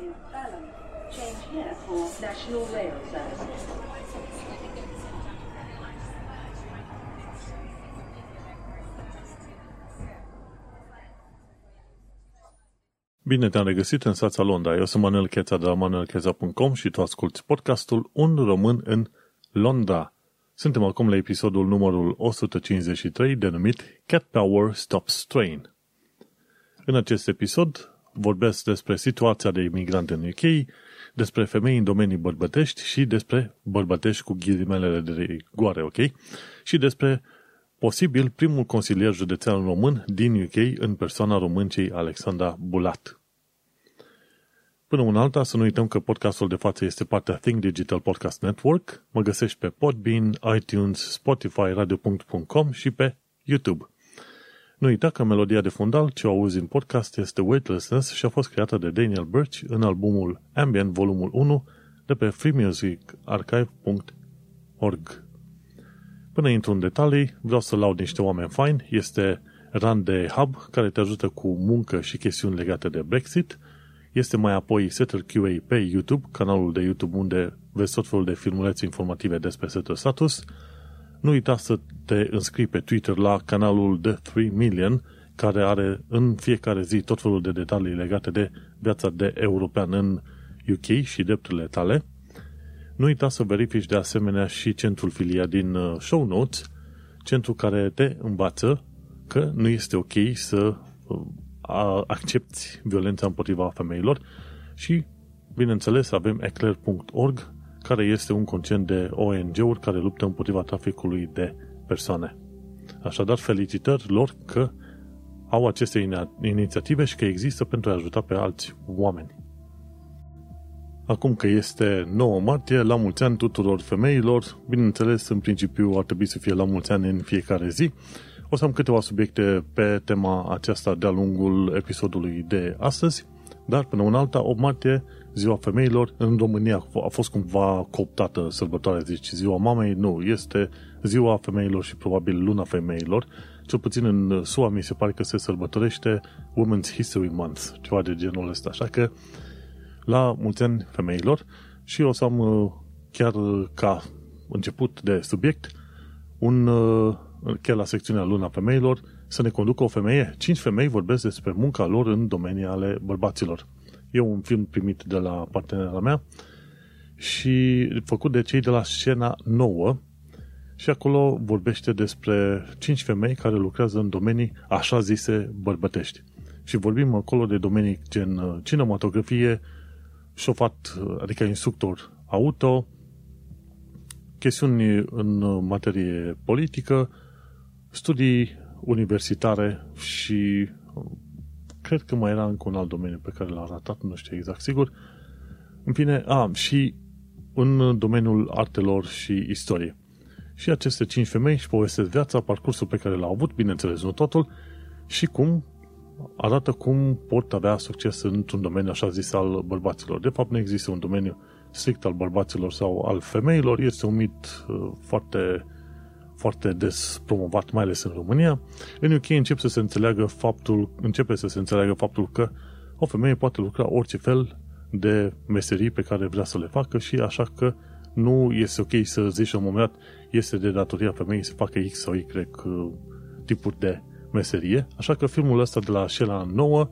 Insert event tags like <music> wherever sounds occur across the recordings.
is Balham. Change here for National Rail Services. Bine te-am regăsit în stația Londra. Eu sunt Manuel Cheța de la manuelcheza.com și tu asculti podcastul Un român în Londra. Suntem acum la episodul numărul 153 denumit Cat Power Stops Train. În acest episod vorbesc despre situația de imigrant în UK, despre femei în domenii bărbătești și despre bărbătești cu ghilimelele de goare, ok? Și despre posibil primul consilier județean român din UK în persoana româncei Alexandra Bulat. Până un alta, să nu uităm că podcastul de față este partea Think Digital Podcast Network. Mă găsești pe Podbean, iTunes, Spotify, radio.com și pe YouTube. Nu uita că melodia de fundal ce o auzi în podcast este Weightlessness și a fost creată de Daniel Birch în albumul Ambient volumul 1 de pe freemusicarchive.org. Până intru în detalii, vreau să laud niște oameni fine. Este Run de Hub, care te ajută cu muncă și chestiuni legate de Brexit. Este mai apoi Settle QA pe YouTube, canalul de YouTube unde vezi tot felul de filmulețe informative despre Settle Status. Nu uita să te înscrii pe Twitter la canalul The 3 Million, care are în fiecare zi tot felul de detalii legate de viața de european în UK și drepturile tale. Nu uita să verifici de asemenea și centrul filia din uh, show notes, centru care te învață că nu este ok să uh, accepti violența împotriva femeilor și, bineînțeles, avem eclair.org, care este un concent de ONG-uri care luptă împotriva traficului de persoane. Așadar, felicitări lor că au aceste inițiative și că există pentru a ajuta pe alți oameni. Acum că este 9 martie, la mulți ani tuturor femeilor, bineînțeles, în principiu ar trebui să fie la mulți ani în fiecare zi. O să am câteva subiecte pe tema aceasta de-a lungul episodului de astăzi, dar până un alta, 8 martie, ziua femeilor, în România a fost cumva cooptată sărbătoarea, zici, ziua mamei, nu, este ziua femeilor și probabil luna femeilor, cel puțin în SUA mi se pare că se sărbătorește Women's History Month, ceva de genul ăsta, așa că la mulți ani femeilor și o să am uh, chiar ca început de subiect un, uh, chiar la secțiunea Luna Femeilor, să ne conducă o femeie. Cinci femei vorbesc despre munca lor în domenii ale bărbaților. E un film primit de la partenera mea și făcut de cei de la scena nouă și acolo vorbește despre cinci femei care lucrează în domenii așa zise bărbătești. Și vorbim acolo de domenii gen uh, cinematografie, șofat, adică instructor auto, chestiuni în materie politică, studii universitare și cred că mai era încă un alt domeniu pe care l-a ratat, nu știu exact sigur. În fine, a, și în domeniul artelor și istorie. Și aceste cinci femei își povestesc viața, parcursul pe care l-au avut, bineînțeles, nu totul, și cum arată cum pot avea succes într-un domeniu așa zis al bărbaților. De fapt, nu există un domeniu strict al bărbaților sau al femeilor, este un mit uh, foarte, foarte des promovat, mai ales în România. În UK începe să se înțeleagă faptul, începe să se înțeleagă faptul că o femeie poate lucra orice fel de meserii pe care vrea să le facă și așa că nu este ok să zici la un moment dat este de datoria femeii să facă X sau Y uh, tipuri de meserie, așa că filmul ăsta de la Shela 9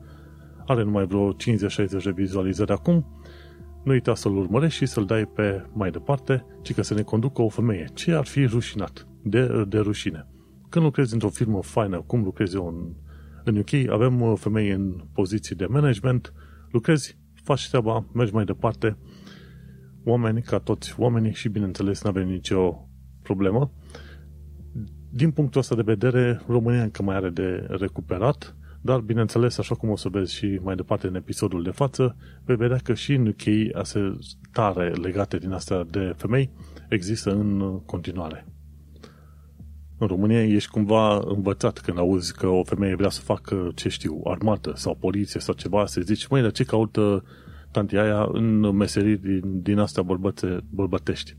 are numai vreo 50-60 de vizualizări acum, nu uita să-l urmărești și să-l dai pe mai departe, ci că să ne conducă o femeie. Ce ar fi rușinat de, de rușine? Când lucrezi într-o firmă faină, cum lucrezi eu în, în UK, avem uh, femei în poziții de management, lucrezi, faci treaba, mergi mai departe, oameni ca toți oamenii și bineînțeles nu avem nicio problemă din punctul ăsta de vedere, România încă mai are de recuperat, dar, bineînțeles, așa cum o să vezi și mai departe în episodul de față, vei vedea că și în UK tare legate din astea de femei există în continuare. În România ești cumva învățat când auzi că o femeie vrea să facă, ce știu, armată sau poliție sau ceva, să zici, măi, dar ce caută tantia aia în meserii din, din astea bărbățe, bărbătești?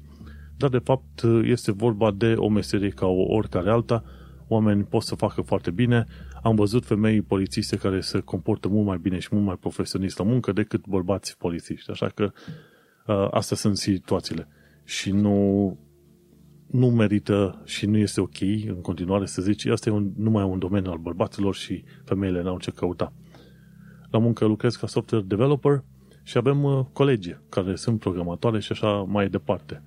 dar de fapt este vorba de o meserie ca o oricare alta, oameni pot să facă foarte bine, Am văzut femei polițiste care se comportă mult mai bine și mult mai profesionist la muncă decât bărbați polițiști. Așa că uh, astea sunt situațiile. Și nu, nu merită și nu este ok în continuare să zici asta e un, numai un domeniu al bărbaților și femeile n-au ce căuta. La muncă lucrez ca software developer și avem uh, colegi care sunt programatoare și așa mai departe.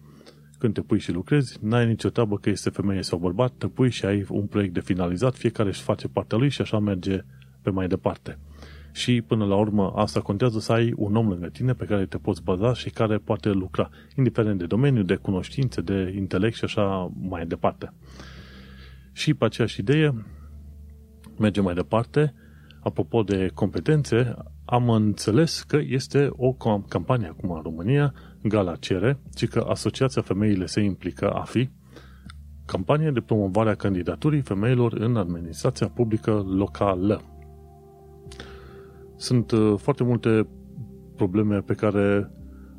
Când te pui și lucrezi, n-ai nicio treabă că este femeie sau bărbat, te pui și ai un proiect de finalizat, fiecare își face partea lui și așa merge pe mai departe. Și până la urmă asta contează să ai un om lângă tine pe care te poți baza și care poate lucra, indiferent de domeniu, de cunoștințe, de intelect și așa mai departe. Și pe aceeași idee, mergem mai departe, apropo de competențe, am înțeles că este o campanie acum în România, Gala cere, ci că Asociația Femeile se implică a fi campanie de promovare a candidaturii femeilor în administrația publică locală. Sunt uh, foarte multe probleme pe care,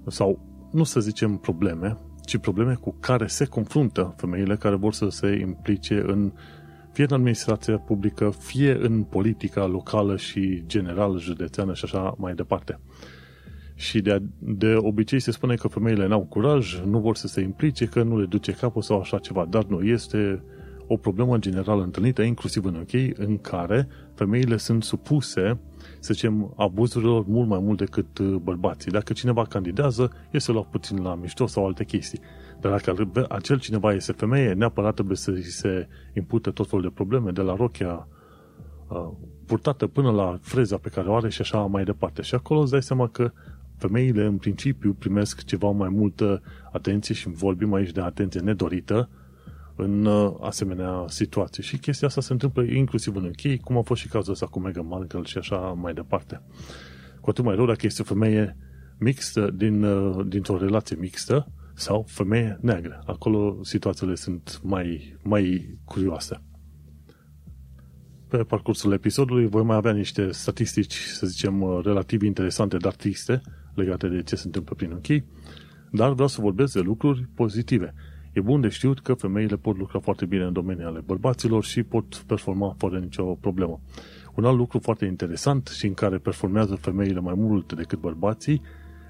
sau nu să zicem probleme, ci probleme cu care se confruntă femeile care vor să se implice în fie în administrația publică, fie în politica locală și generală, județeană și așa mai departe. Și de, de obicei se spune că femeile n-au curaj, nu vor să se implice, că nu le duce capul sau așa ceva, dar nu, este o problemă generală întâlnită, inclusiv în UK, în care femeile sunt supuse, să zicem, abuzurilor mult mai mult decât uh, bărbații. Dacă cineva candidează, este luat puțin la mișto sau alte chestii. Dar dacă acel cineva este femeie, neapărat trebuie să se impute tot felul de probleme, de la rochia uh, purtată până la freza pe care o are și așa mai departe. Și acolo îți dai seama că femeile în principiu primesc ceva mai multă atenție și vorbim aici de atenție nedorită în uh, asemenea situații. Și chestia asta se întâmplă inclusiv în UK, cum a fost și cazul ăsta cu Meghan Markle și așa mai departe. Cu atât mai rău dacă este o femeie mixtă, din, uh, dintr-o relație mixtă, sau femeie neagră. Acolo situațiile sunt mai, mai curioase. Pe parcursul episodului voi mai avea niște statistici, să zicem, uh, relativ interesante, dar triste, legate de ce se întâmplă prin OK, dar vreau să vorbesc de lucruri pozitive. E bun de știut că femeile pot lucra foarte bine în domeniul ale bărbaților și pot performa fără nicio problemă. Un alt lucru foarte interesant și în care performează femeile mai mult decât bărbații,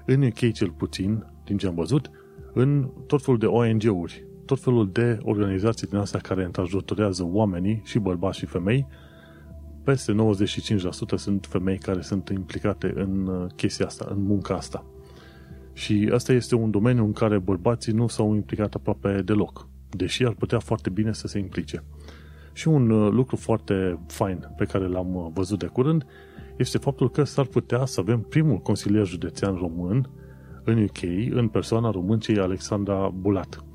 în UK cel puțin, din ce am văzut, în tot felul de ONG-uri, tot felul de organizații din astea care întrajutorează oamenii, și bărbați și femei, peste 95% sunt femei care sunt implicate în uh, chestia asta, în munca asta. Și asta este un domeniu în care bărbații nu s-au implicat aproape deloc, deși ar putea foarte bine să se implice. Și un uh, lucru foarte fain pe care l-am uh, văzut de curând este faptul că s-ar putea să avem primul consilier județean român în UK, în persoana româncei Alexandra Bulat.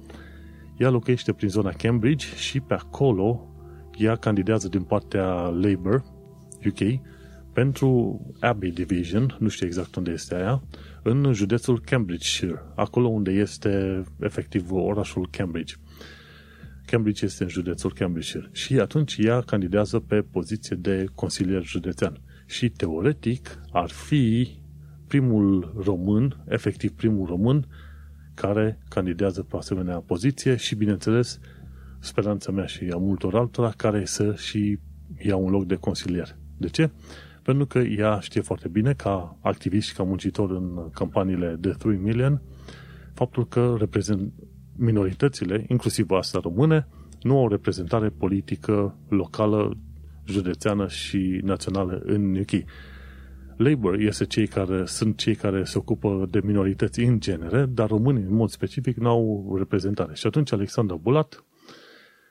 Ea locuiește prin zona Cambridge și pe acolo ea candidează din partea Labour UK pentru Abbey Division, nu știu exact unde este aia, în județul Cambridgeshire, acolo unde este efectiv orașul Cambridge. Cambridge este în județul Cambridgeshire și atunci ea candidează pe poziție de consilier județean și teoretic ar fi primul român, efectiv primul român, care candidează pe asemenea poziție și, bineînțeles, speranța mea și a multor altora care să și ia un loc de consilier. De ce? Pentru că ea știe foarte bine, ca activist și ca muncitor în campaniile de 3 Million, faptul că reprezent minoritățile, inclusiv astea române, nu au reprezentare politică locală, județeană și națională în UK. Labour este cei care, sunt cei care se ocupă de minorități în genere, dar românii în mod specific nu au reprezentare. Și atunci Alexandra Bulat,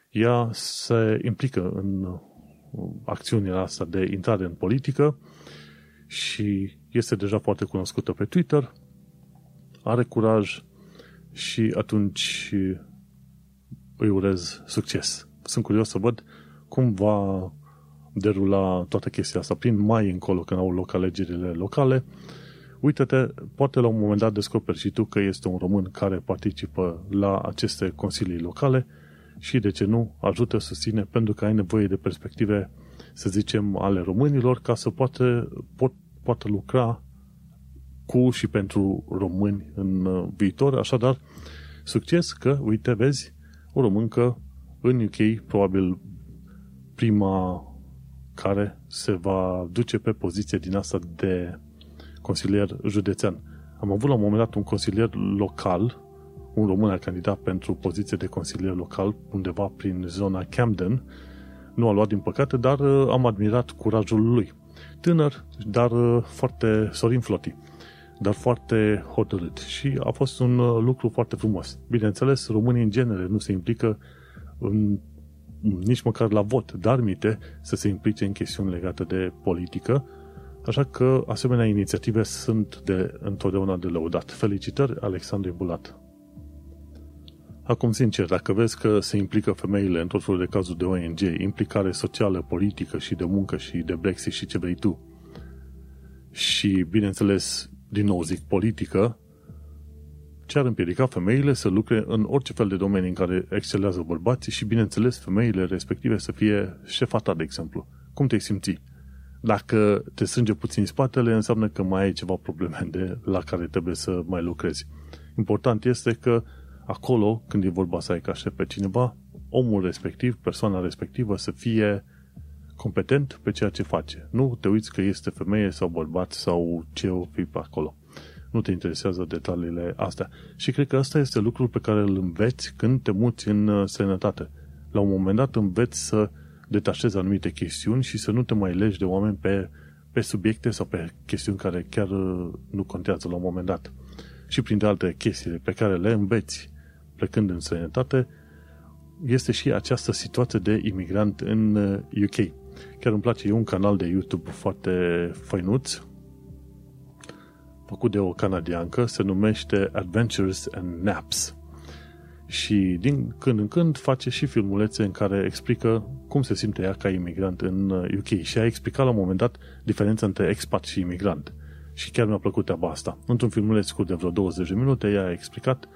ea se implică în acțiunea asta de intrare în politică și este deja foarte cunoscută pe Twitter, are curaj și atunci îi urez succes. Sunt curios să văd cum va derula toată chestia asta prin mai încolo, când au loc alegerile locale. Uită-te, poate la un moment dat descoperi și tu că este un român care participă la aceste consilii locale și, de ce nu, ajută, susține, pentru că ai nevoie de perspective, să zicem, ale românilor, ca să poată, pot, poată lucra cu și pentru români în uh, viitor. Așadar, succes că, uite, vezi, o româncă în UK, probabil prima care se va duce pe poziție din asta de consilier județean. Am avut la un moment dat un consilier local, un român a candidat pentru poziție de consilier local undeva prin zona Camden. Nu a luat din păcate, dar uh, am admirat curajul lui. Tânăr, dar uh, foarte Sorin Floti, dar foarte hotărât și a fost un uh, lucru foarte frumos. Bineînțeles, românii în genere nu se implică în, nici măcar la vot, dar mite să se implice în chestiuni legate de politică, Așa că asemenea inițiative sunt de întotdeauna de lăudat. Felicitări, Alexandru Bulat! Acum, sincer, dacă vezi că se implică femeile în tot felul de cazuri de ONG, implicare socială, politică și de muncă și de Brexit și ce vrei tu, și, bineînțeles, din nou zic politică, ce ar împiedica femeile să lucre în orice fel de domenii în care excelează bărbații și, bineînțeles, femeile respective să fie șefata, de exemplu. Cum te simți? Dacă te strânge puțin spatele, înseamnă că mai ai ceva probleme de, la care trebuie să mai lucrezi. Important este că acolo, când e vorba să ai ca șef pe cineva, omul respectiv, persoana respectivă să fie competent pe ceea ce face. Nu te uiți că este femeie sau bărbat sau ce o fi pe acolo. Nu te interesează detaliile astea. Și cred că asta este lucrul pe care îl înveți când te muți în uh, sănătate. La un moment dat înveți să detașezi anumite chestiuni și să nu te mai legi de oameni pe, pe subiecte sau pe chestiuni care chiar uh, nu contează la un moment dat. Și printre alte chestii pe care le înveți plecând în străinătate, este și această situație de imigrant în UK. Uh, chiar îmi place, e un canal de YouTube foarte făinuț, făcut de o canadiancă, se numește Adventures and Naps și din când în când face și filmulețe în care explică cum se simte ea ca imigrant în UK uh, și a explicat la un moment dat diferența între expat și imigrant. Și chiar mi-a plăcut treaba asta. Într-un filmuleț scurt de vreo 20 de minute, ea a explicat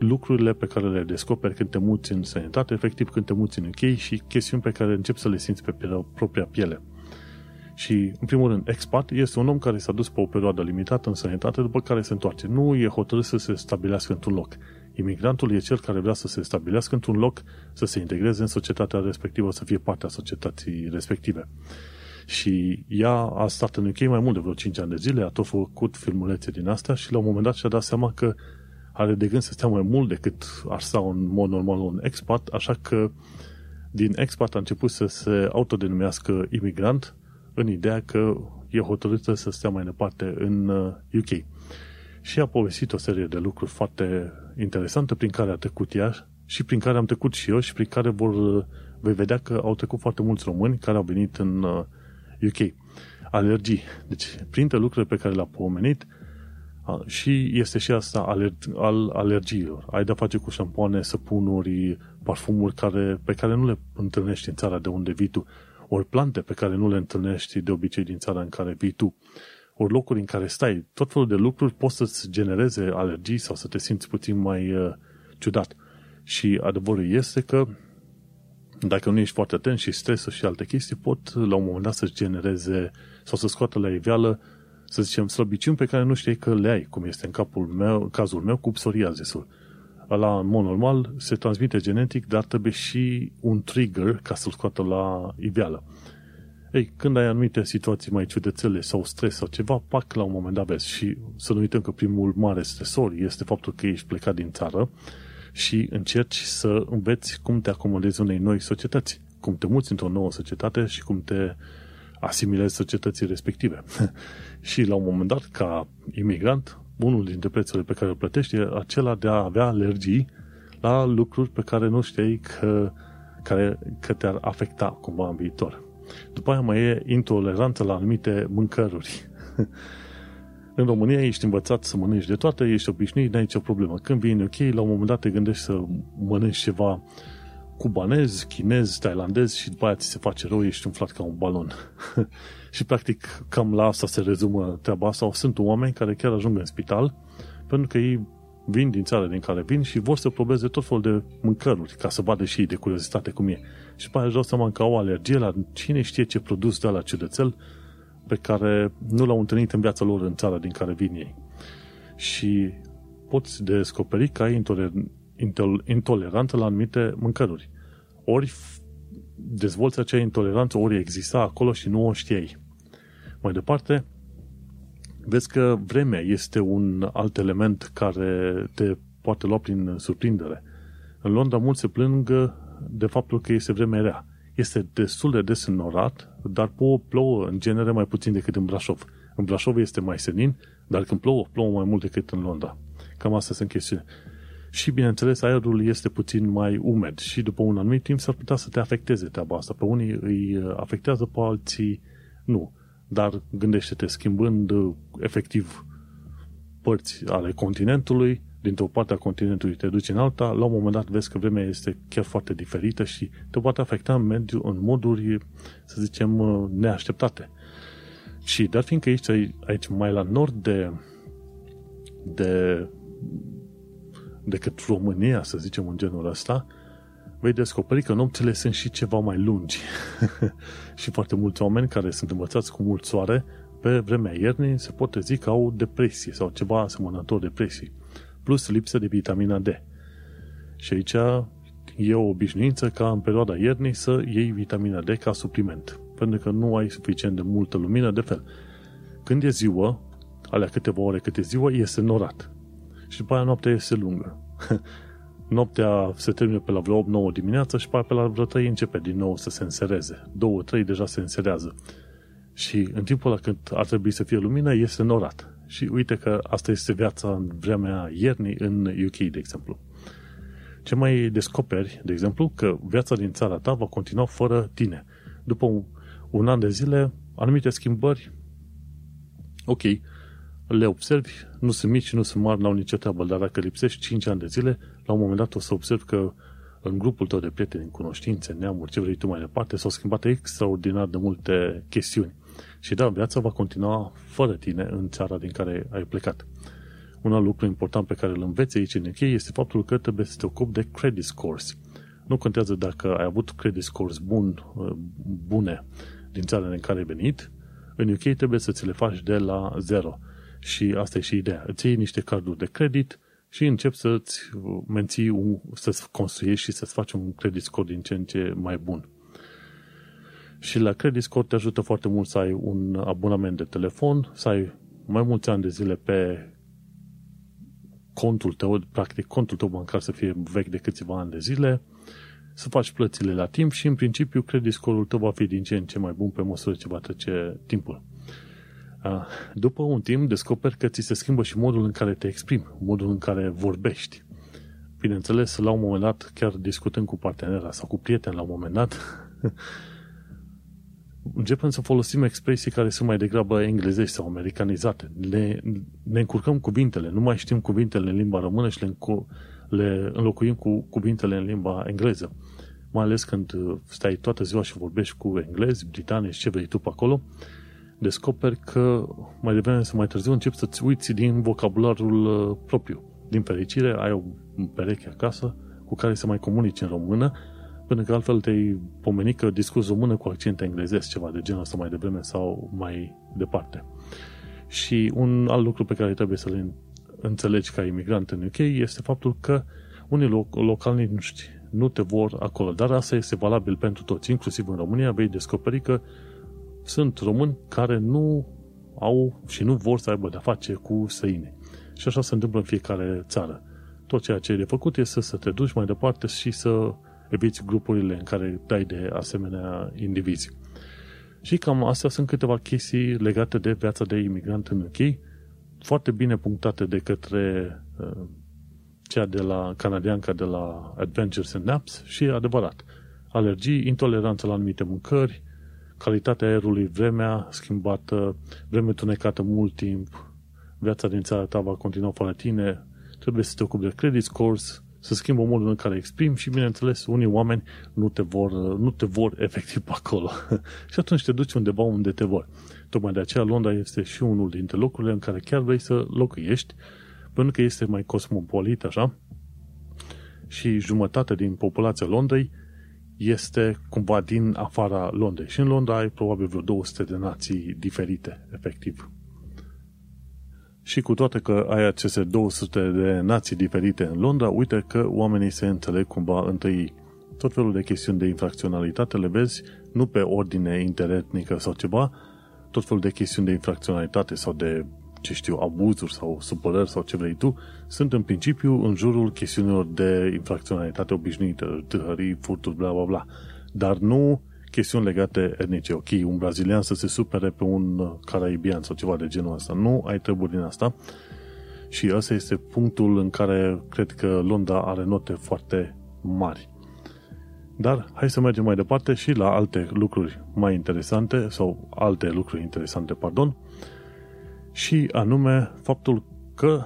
lucrurile pe care le descoperi când te muți în sănătate, efectiv când te muți în UK și chestiuni pe care începi să le simți pe propria piele. Și, în primul rând, expat este un om care s-a dus pe o perioadă limitată în sănătate, după care se întoarce. Nu e hotărât să se stabilească într-un loc. Imigrantul e cel care vrea să se stabilească într-un loc, să se integreze în societatea respectivă, să fie parte a societății respective. Și ea a stat în UK mai mult de vreo 5 ani de zile, a tot făcut filmulețe din astea și la un moment dat și-a dat seama că are de gând să stea mai mult decât ar sta în mod normal un expat, așa că din expat a început să se autodenumească imigrant în ideea că e hotărâtă să stea mai departe în UK. Uh, și a povestit o serie de lucruri foarte interesante prin care a trecut ea și prin care am trecut și eu și prin care vor, vei vedea că au trecut foarte mulți români care au venit în UK. Uh, Alergii. Deci, printre lucrurile pe care le-a pomenit, și este și asta aler- al alergiilor. Ai de-a face cu șampoane, săpunuri, parfumuri care, pe care nu le întâlnești în țara de unde vii tu, ori plante pe care nu le întâlnești de obicei din țara în care vii tu ori locuri în care stai, tot felul de lucruri pot să-ți genereze alergii sau să te simți puțin mai uh, ciudat. Și adevărul este că dacă nu ești foarte atent și stresă și alte chestii, pot la un moment dat să-ți genereze sau să scoată la iveală, să zicem, slăbiciuni pe care nu știi că le ai, cum este în capul meu, cazul meu cu psoriazisul. La în mod normal, se transmite genetic, dar trebuie și un trigger ca să-l scoată la iveală. Ei, când ai anumite situații mai ciudățele sau stres sau ceva, pac, la un moment dat vezi. Și să nu uităm că primul mare stresor este faptul că ești plecat din țară și încerci să înveți cum te acomodezi unei noi societăți, cum te muți într-o nouă societate și cum te asimilezi societății respective. <laughs> și la un moment dat, ca imigrant, unul dintre prețurile pe care îl plătești e acela de a avea alergii la lucruri pe care nu știai că, care, că te-ar afecta cumva în viitor. După aia mai e intoleranță la anumite mâncăruri. <laughs> în România ești învățat să mănânci de toate, ești obișnuit, n-ai nicio problemă. Când vii în UK, la un moment dat te gândești să mănânci ceva cubanez, chinez, tailandez și după aia ți se face rău, ești umflat ca un balon. <laughs> și practic cam la asta se rezumă treaba asta. Sau sunt oameni care chiar ajung în spital pentru că ei vin din țara din care vin și vor să probeze tot felul de mâncăruri ca să vadă și ei de curiozitate cum e. Și după aia își dau seama că au alergie la cine știe ce produs de la ciudățel pe care nu l-au întâlnit în viața lor în țara din care vin ei. Și poți descoperi că ai intolerantă la anumite mâncăruri. Ori dezvolți acea intoleranță, ori exista acolo și nu o știai. Mai departe, vezi că vremea este un alt element care te poate lua prin surprindere. În Londra mulți se plâng de faptul că este vreme rea. Este destul de des înnorat, dar plouă în genere mai puțin decât în Brașov. În Brașov este mai senin, dar când plouă, plouă mai mult decât în Londra. Cam asta sunt chestiune. Și, bineînțeles, aerul este puțin mai umed și după un anumit timp s-ar putea să te afecteze treaba asta. Pe unii îi afectează, pe alții nu. Dar gândește-te, schimbând efectiv părți ale continentului, dintr-o parte a continentului te duci în alta, la un moment dat vezi că vremea este chiar foarte diferită și te poate afecta în, mediu, în moduri, să zicem, neașteptate. Și dar fiindcă ești aici mai la nord de, de decât România, să zicem în genul ăsta, vei descoperi că nopțile sunt și ceva mai lungi. <laughs> și foarte mulți oameni care sunt învățați cu mult soare pe vremea iernii se pot trezi că au depresie sau ceva asemănător depresii. Plus lipsă de vitamina D. Și aici e o obișnuință ca în perioada iernii să iei vitamina D ca supliment. Pentru că nu ai suficient de multă lumină de fel. Când e ziua, alea câteva ore cât e ziua, este norat și după aia noaptea este lungă. <laughs> noaptea se termină pe la vreo 8-9 dimineața și pe la vreo 3 începe din nou să se însereze. 2-3 deja se înserează. Și în timpul ăla când ar trebui să fie lumină, este norat. Și uite că asta este viața în vremea iernii în UK, de exemplu. Ce mai descoperi, de exemplu, că viața din țara ta va continua fără tine. După un, un an de zile, anumite schimbări, ok, le observi, nu sunt mici, nu sunt mari, n-au nicio treabă, dar dacă lipsești 5 ani de zile, la un moment dat o să observi că în grupul tău de prieteni, cunoștințe, neamuri, ce vrei tu mai departe, s-au schimbat extraordinar de multe chestiuni. Și da, viața va continua fără tine în țara din care ai plecat. Un alt lucru important pe care îl înveți aici în UK este faptul că trebuie să te ocupi de credit scores. Nu contează dacă ai avut credit scores bun, bune din țara în care ai venit, în UK trebuie să ți le faci de la zero și asta e și ideea. Îți iei niște carduri de credit și începi să-ți menții, un, să-ți construiești și să-ți faci un credit score din ce în ce mai bun. Și la credit score te ajută foarte mult să ai un abonament de telefon, să ai mai mulți ani de zile pe contul tău, practic contul tău bancar să fie vechi de câțiva ani de zile, să faci plățile la timp și în principiu credit score-ul tău va fi din ce în ce mai bun pe măsură ce va trece timpul. După un timp descoperi că ți se schimbă și modul în care te exprimi, modul în care vorbești. Bineînțeles, la un moment dat, chiar discutând cu partenera sau cu prieten la un moment dat, <laughs> începem să folosim expresii care sunt mai degrabă englezești sau americanizate. Le, ne încurcăm cuvintele, nu mai știm cuvintele în limba română și le, încu, le înlocuim cu cuvintele în limba engleză. Mai ales când stai toată ziua și vorbești cu englezi, britanici, ce vrei tu pe acolo, descoperi că mai devreme sau mai târziu începi să-ți uiți din vocabularul uh, propriu. Din fericire, ai o pereche acasă cu care să mai comunici în română, pentru că altfel te-ai pomenit că discuți română cu accent englezesc, ceva de genul ăsta mai devreme sau mai departe. Și un alt lucru pe care trebuie să-l înțelegi ca imigrant în UK este faptul că unii localnici nu te vor acolo, dar asta este valabil pentru toți, inclusiv în România vei descoperi că sunt români care nu au și nu vor să aibă de-a face cu săine. Și așa se întâmplă în fiecare țară. Tot ceea ce e de făcut este să te duci mai departe și să eviți grupurile în care dai de asemenea indivizi. Și cam astea sunt câteva chestii legate de viața de imigrant în UK, foarte bine punctate de către uh, cea de la canadianca de la Adventures and Naps și adevărat. Alergii, intoleranță la anumite mâncări, calitatea aerului, vremea schimbată, vreme tunecată mult timp, viața din țara ta va continua fără tine, trebuie să te ocupi de credit scores, să schimbă modul în care exprimi și, bineînțeles, unii oameni nu te vor, nu te vor efectiv pe acolo. <laughs> și atunci te duci undeva unde te vor. Tocmai de aceea Londra este și unul dintre locurile în care chiar vrei să locuiești, pentru că este mai cosmopolit, așa, și jumătate din populația Londrei este cumva din afara Londrei. Și în Londra ai probabil vreo 200 de nații diferite, efectiv. Și cu toate că ai aceste 200 de nații diferite în Londra, uite că oamenii se înțeleg cumva între ei. tot felul de chestiuni de infracționalitate le vezi nu pe ordine interetnică sau ceva, tot felul de chestiuni de infracționalitate sau de, ce știu, abuzuri sau supărări sau ce vrei tu, sunt în principiu în jurul chestiunilor de infracționalitate obișnuită, tâhării, furturi, bla bla bla. Dar nu chestiuni legate etnice. Ok, un brazilian să se supere pe un caraibian sau ceva de genul ăsta. Nu ai treburi din asta. Și ăsta este punctul în care cred că Londra are note foarte mari. Dar hai să mergem mai departe și la alte lucruri mai interesante sau alte lucruri interesante, pardon, și anume faptul că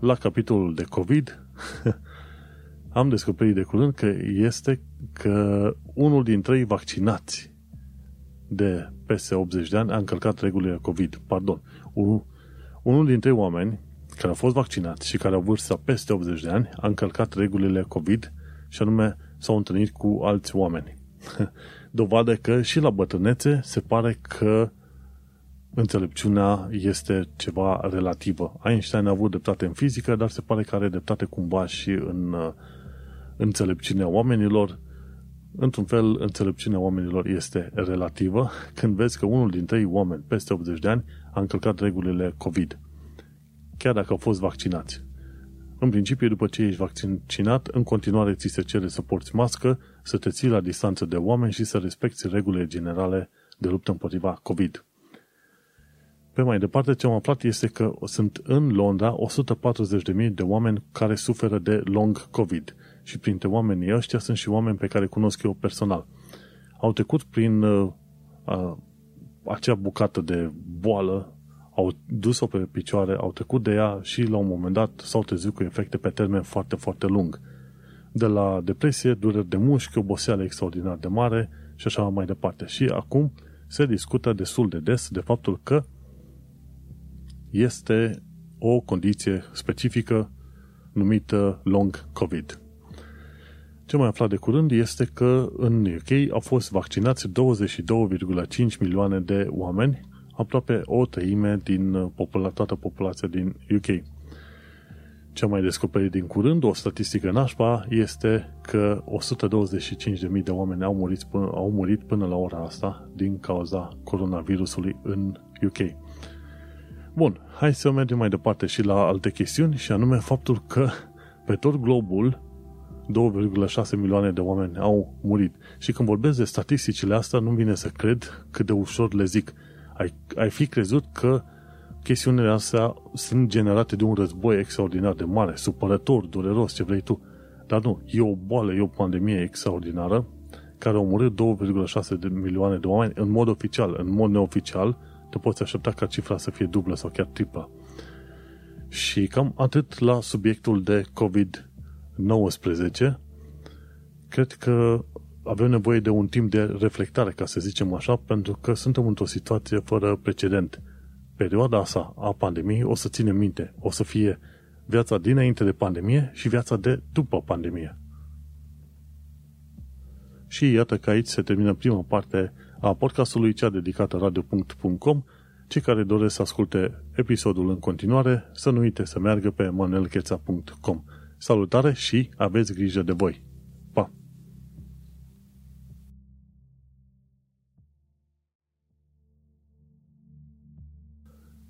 la capitolul de COVID <laughs> am descoperit de curând că este că unul din trei vaccinați de peste 80 de ani a încălcat regulile COVID. Pardon. Unul din trei oameni care au fost vaccinați și care au vârsta peste 80 de ani a încălcat regulile COVID și anume s-au întâlnit cu alți oameni. <laughs> Dovadă că și la bătrânețe se pare că înțelepciunea este ceva relativă. Einstein a avut dreptate în fizică, dar se pare că are dreptate cumva și în uh, înțelepciunea oamenilor. Într-un fel, înțelepciunea oamenilor este relativă când vezi că unul dintre ei oameni peste 80 de ani a încălcat regulile COVID, chiar dacă au fost vaccinați. În principiu, după ce ești vaccinat, în continuare ți se cere să porți mască, să te ții la distanță de oameni și să respecti regulile generale de luptă împotriva COVID. Pe mai departe, ce am aflat este că sunt în Londra 140.000 de oameni care suferă de long COVID și printre oamenii ăștia sunt și oameni pe care cunosc eu personal. Au trecut prin uh, uh, acea bucată de boală au dus-o pe picioare, au trecut de ea și la un moment dat s-au trezit cu efecte pe termen foarte, foarte lung. De la depresie, dureri de mușchi, oboseală extraordinar de mare și așa mai departe. Și acum se discută destul de des de faptul că este o condiție specifică numită long COVID. Ce mai aflat de curând este că în UK au fost vaccinați 22,5 milioane de oameni aproape o treime din uh, popula- toată populația din UK. Ce mai descoperit din curând, o statistică nașpa, este că 125.000 de oameni au murit, până, au murit până la ora asta din cauza coronavirusului în UK. Bun, hai să mergem mai departe și la alte chestiuni și anume faptul că pe tot globul 2,6 milioane de oameni au murit. Și când vorbesc de statisticile astea, nu vine să cred cât de ușor le zic ai, ai fi crezut că chestiunile astea sunt generate de un război extraordinar de mare, supărător, dureros, ce vrei tu. Dar nu, e o boală, e o pandemie extraordinară care a omorât 2,6 de milioane de oameni în mod oficial. În mod neoficial, te poți aștepta ca cifra să fie dublă sau chiar triplă. Și cam atât la subiectul de COVID-19. Cred că avem nevoie de un timp de reflectare, ca să zicem așa, pentru că suntem într-o situație fără precedent. Perioada asta a pandemiei o să ținem minte, o să fie viața dinainte de pandemie și viața de după pandemie. Și iată că aici se termină prima parte a podcastului, cea dedicată radio.com. Cei care doresc să asculte episodul în continuare, să nu uite să meargă pe manelcheța.com. Salutare și aveți grijă de voi!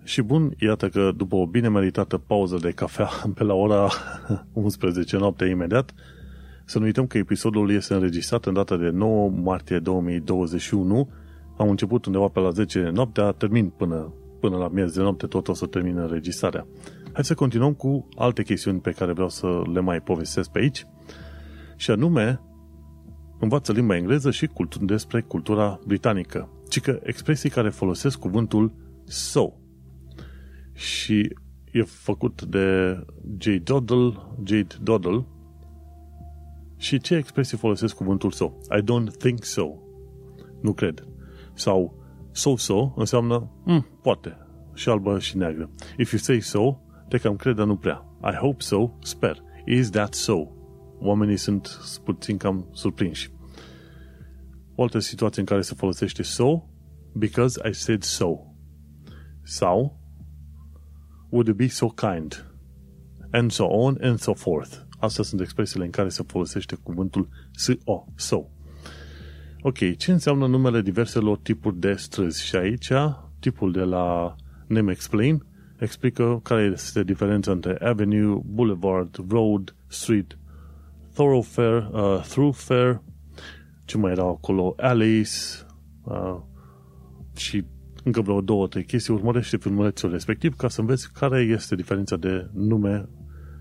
Și bun, iată că după o bine meritată pauză de cafea <laughs> pe la ora <laughs> 11 noapte imediat, să nu uităm că episodul este înregistrat în data de 9 martie 2021. Am început undeva pe la 10 noaptea, termin până, până la miez de noapte, tot o să termin înregistrarea. Hai să continuăm cu alte chestiuni pe care vreau să le mai povestesc pe aici. Și anume, învață limba engleză și cultu- despre cultura britanică. Ci că expresii care folosesc cuvântul so și e făcut de J. Doddle, Jade Doddle și ce expresie folosesc cuvântul so? I don't think so. Nu cred. Sau so-so înseamnă mm, poate și albă și neagră. If you say so, te cam cred, dar nu prea. I hope so, sper. Is that so? Oamenii sunt puțin cam surprinși. O altă situație în care se folosește so, because I said so. Sau, would you be so kind? And so on and so forth. Astea sunt expresiile în care se folosește cuvântul SO, so. Ok, ce înseamnă numele diverselor tipuri de străzi? Și aici, tipul de la Name Explain explică care este diferența între avenue, boulevard, road, street, thoroughfare, uh, thoroughfare, ce mai erau acolo, alleys uh, și încă vreo două, trei chestii, urmărește filmulețul respectiv ca să înveți care este diferența de nume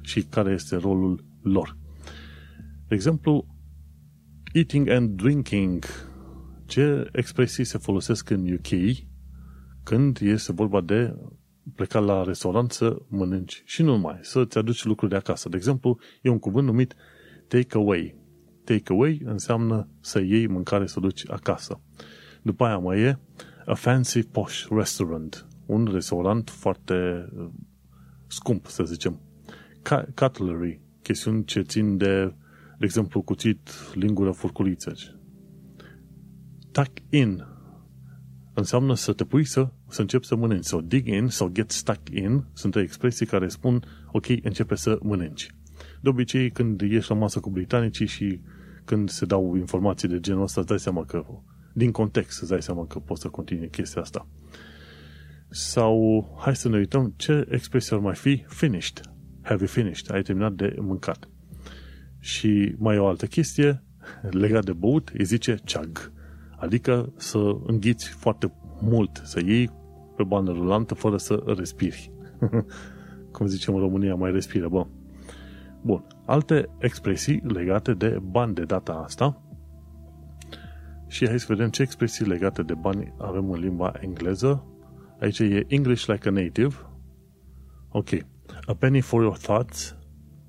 și care este rolul lor. De exemplu, eating and drinking. Ce expresii se folosesc în UK când este vorba de pleca la restaurant să mănânci și nu numai, să-ți aduci lucruri de acasă. De exemplu, e un cuvânt numit take away. Take away înseamnă să iei mâncare să duci acasă. După aia mai e a fancy posh restaurant, un restaurant foarte uh, scump, să zicem. Cutlery, chestiuni ce țin de, de exemplu, cuțit, lingură, furculiță. Tuck in înseamnă să te pui să, să începi să mănânci. Sau dig in sau get stuck in sunt expresii care spun, ok, începe să mănânci. De obicei, când ești la masă cu britanicii și când se dau informații de genul ăsta, îți dai seama că, din context, îți dai seama că poți să continui chestia asta. Sau, hai să ne uităm, ce expresie ar mai fi? Finished. Have you finished? Ai terminat de mâncat. Și mai e o altă chestie legat de băut, îi zice chug. Adică să înghiți foarte mult, să iei pe bandă rulantă fără să respiri. <laughs> Cum zicem în România, mai respiră, bă. Bun. Alte expresii legate de bani de data asta. Și hai să vedem ce expresii legate de bani avem în limba engleză. Aici e English like a native. Ok. A penny for your thoughts.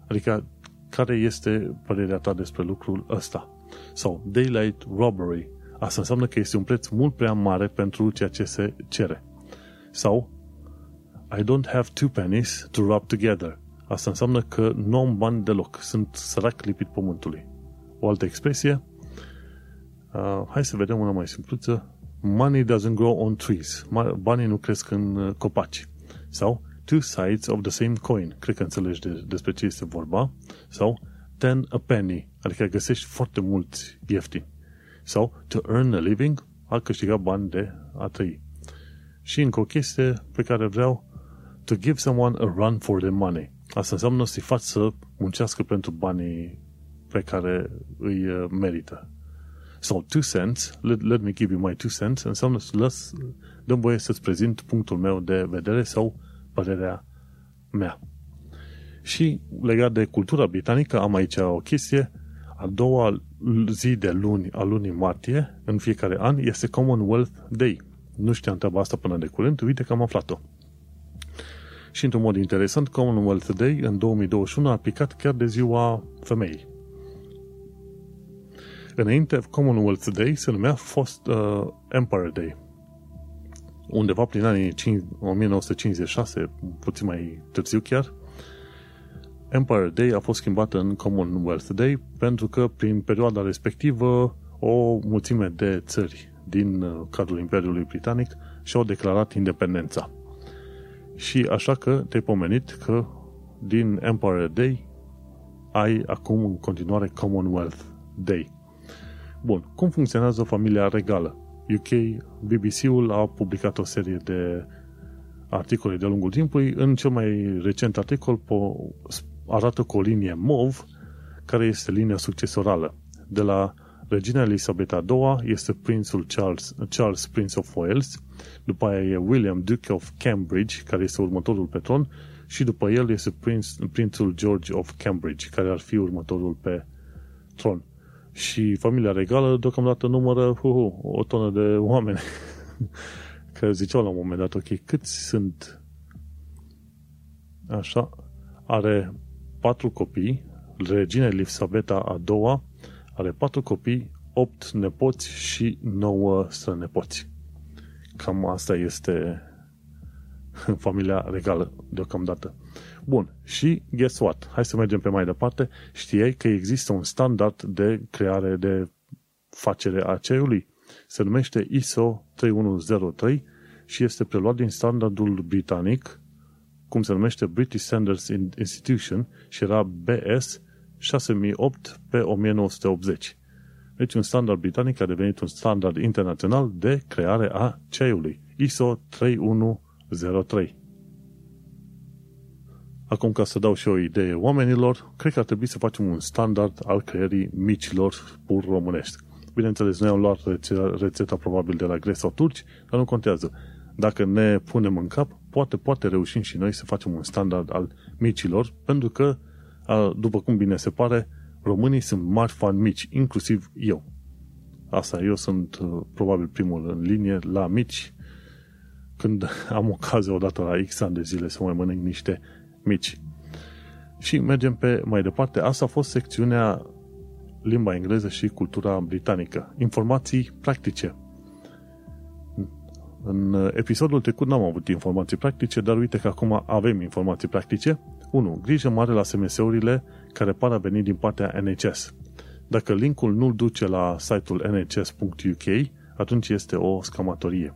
Adică care este părerea ta despre lucrul ăsta? Sau daylight robbery. Asta înseamnă că este un preț mult prea mare pentru ceea ce se cere. Sau I don't have two pennies to rub together. Asta înseamnă că nu am bani deloc. Sunt sărac lipit pământului. O altă expresie. Uh, hai să vedem una mai simpluță. Money doesn't grow on trees. Banii nu cresc în uh, copaci. Sau two sides of the same coin. Cred că înțelegi de, despre ce este vorba. Sau ten a penny. Adică găsești foarte mulți ieftini. Sau to earn a living. A câștiga bani de a trăi. Și încă o chestie pe care vreau to give someone a run for the money. Asta înseamnă să-i faci să muncească pentru banii pe care îi uh, merită. Sau two cents, let, let me give you my two cents, înseamnă să lăs, dăm voie să-ți prezint punctul meu de vedere sau părerea mea. Și legat de cultura britanică, am aici o chestie. A doua zi de luni, a lunii martie, în fiecare an, este Commonwealth Day. Nu știam treaba asta până de curând, uite că am aflat-o. Și într-un mod interesant, Commonwealth Day în 2021 a picat chiar de ziua femeii. Înainte, Commonwealth Day se numea fost uh, Empire Day. Undeva prin anii 5, 1956, puțin mai târziu chiar, Empire Day a fost schimbat în Commonwealth Day pentru că prin perioada respectivă o mulțime de țări din uh, cadrul Imperiului Britanic și-au declarat independența. Și așa că te-ai pomenit că din Empire Day ai acum în continuare Commonwealth Day. Bun, cum funcționează familia regală? UK, BBC-ul a publicat o serie de articole de-a lungul timpului. În cel mai recent articol arată cu o linie MOV, care este linia succesorală. De la regina Elisabeta II este prințul Charles, Charles Prince of Wales, după aia e William Duke of Cambridge, care este următorul pe tron, și după el este prinț, prințul George of Cambridge, care ar fi următorul pe tron. Și familia regală deocamdată numără uh, uh, o tonă de oameni <laughs> care ziceau la un moment dat, ok, câți sunt? Așa, are patru copii, regina Elisabeta a doua are patru copii, opt nepoți și nouă strănepoți. Cam asta este <laughs> familia regală deocamdată. Bun, și guess what? Hai să mergem pe mai departe. Știai că există un standard de creare de facere a ceaiului? Se numește ISO 3103 și este preluat din standardul britanic, cum se numește British Standards Institution și era BS 6008 pe 1980. Deci un standard britanic a devenit un standard internațional de creare a ceaiului, ISO 3103. Acum, ca să dau și o idee oamenilor, cred că ar trebui să facem un standard al creării micilor pur românești. Bineînțeles, noi am luat rețeta, rețeta probabil de la greci sau turci, dar nu contează. Dacă ne punem în cap, poate, poate reușim și noi să facem un standard al micilor, pentru că, după cum bine se pare, românii sunt mari fan mici, inclusiv eu. Asta, eu sunt uh, probabil primul în linie la mici, când am ocazia odată la X ani de zile să mai mănânc niște mici. Și mergem pe mai departe. Asta a fost secțiunea limba engleză și cultura britanică. Informații practice. În episodul trecut n-am avut informații practice, dar uite că acum avem informații practice. 1. Grijă mare la SMS-urile care par a veni din partea NHS. Dacă linkul nu-l duce la site-ul nhs.uk, atunci este o scamatorie.